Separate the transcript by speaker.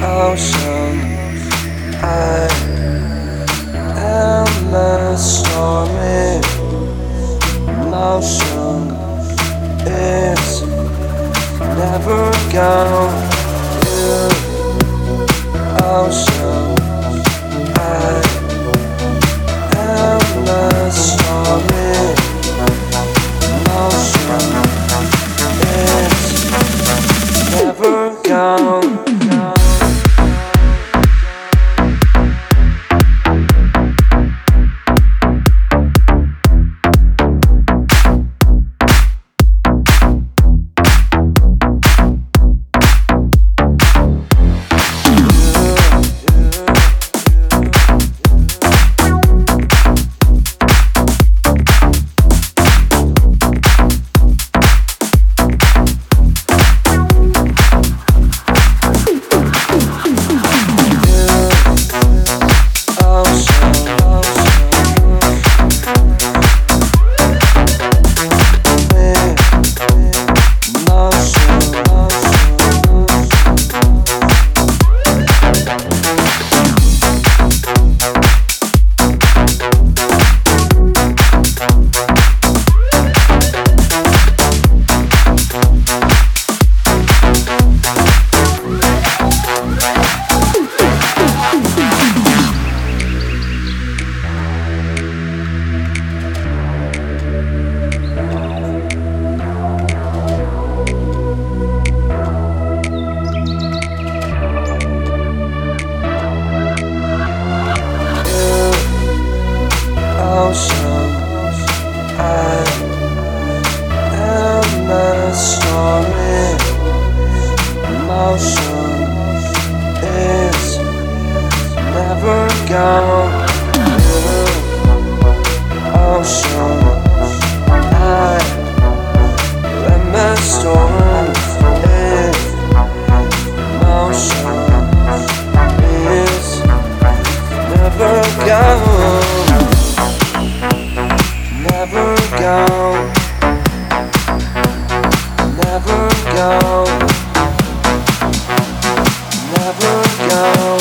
Speaker 1: How shall I am a stormy motion It's never gone. How go. Oh, oh, the. I let my in never gone, never gone, never gone, never gone.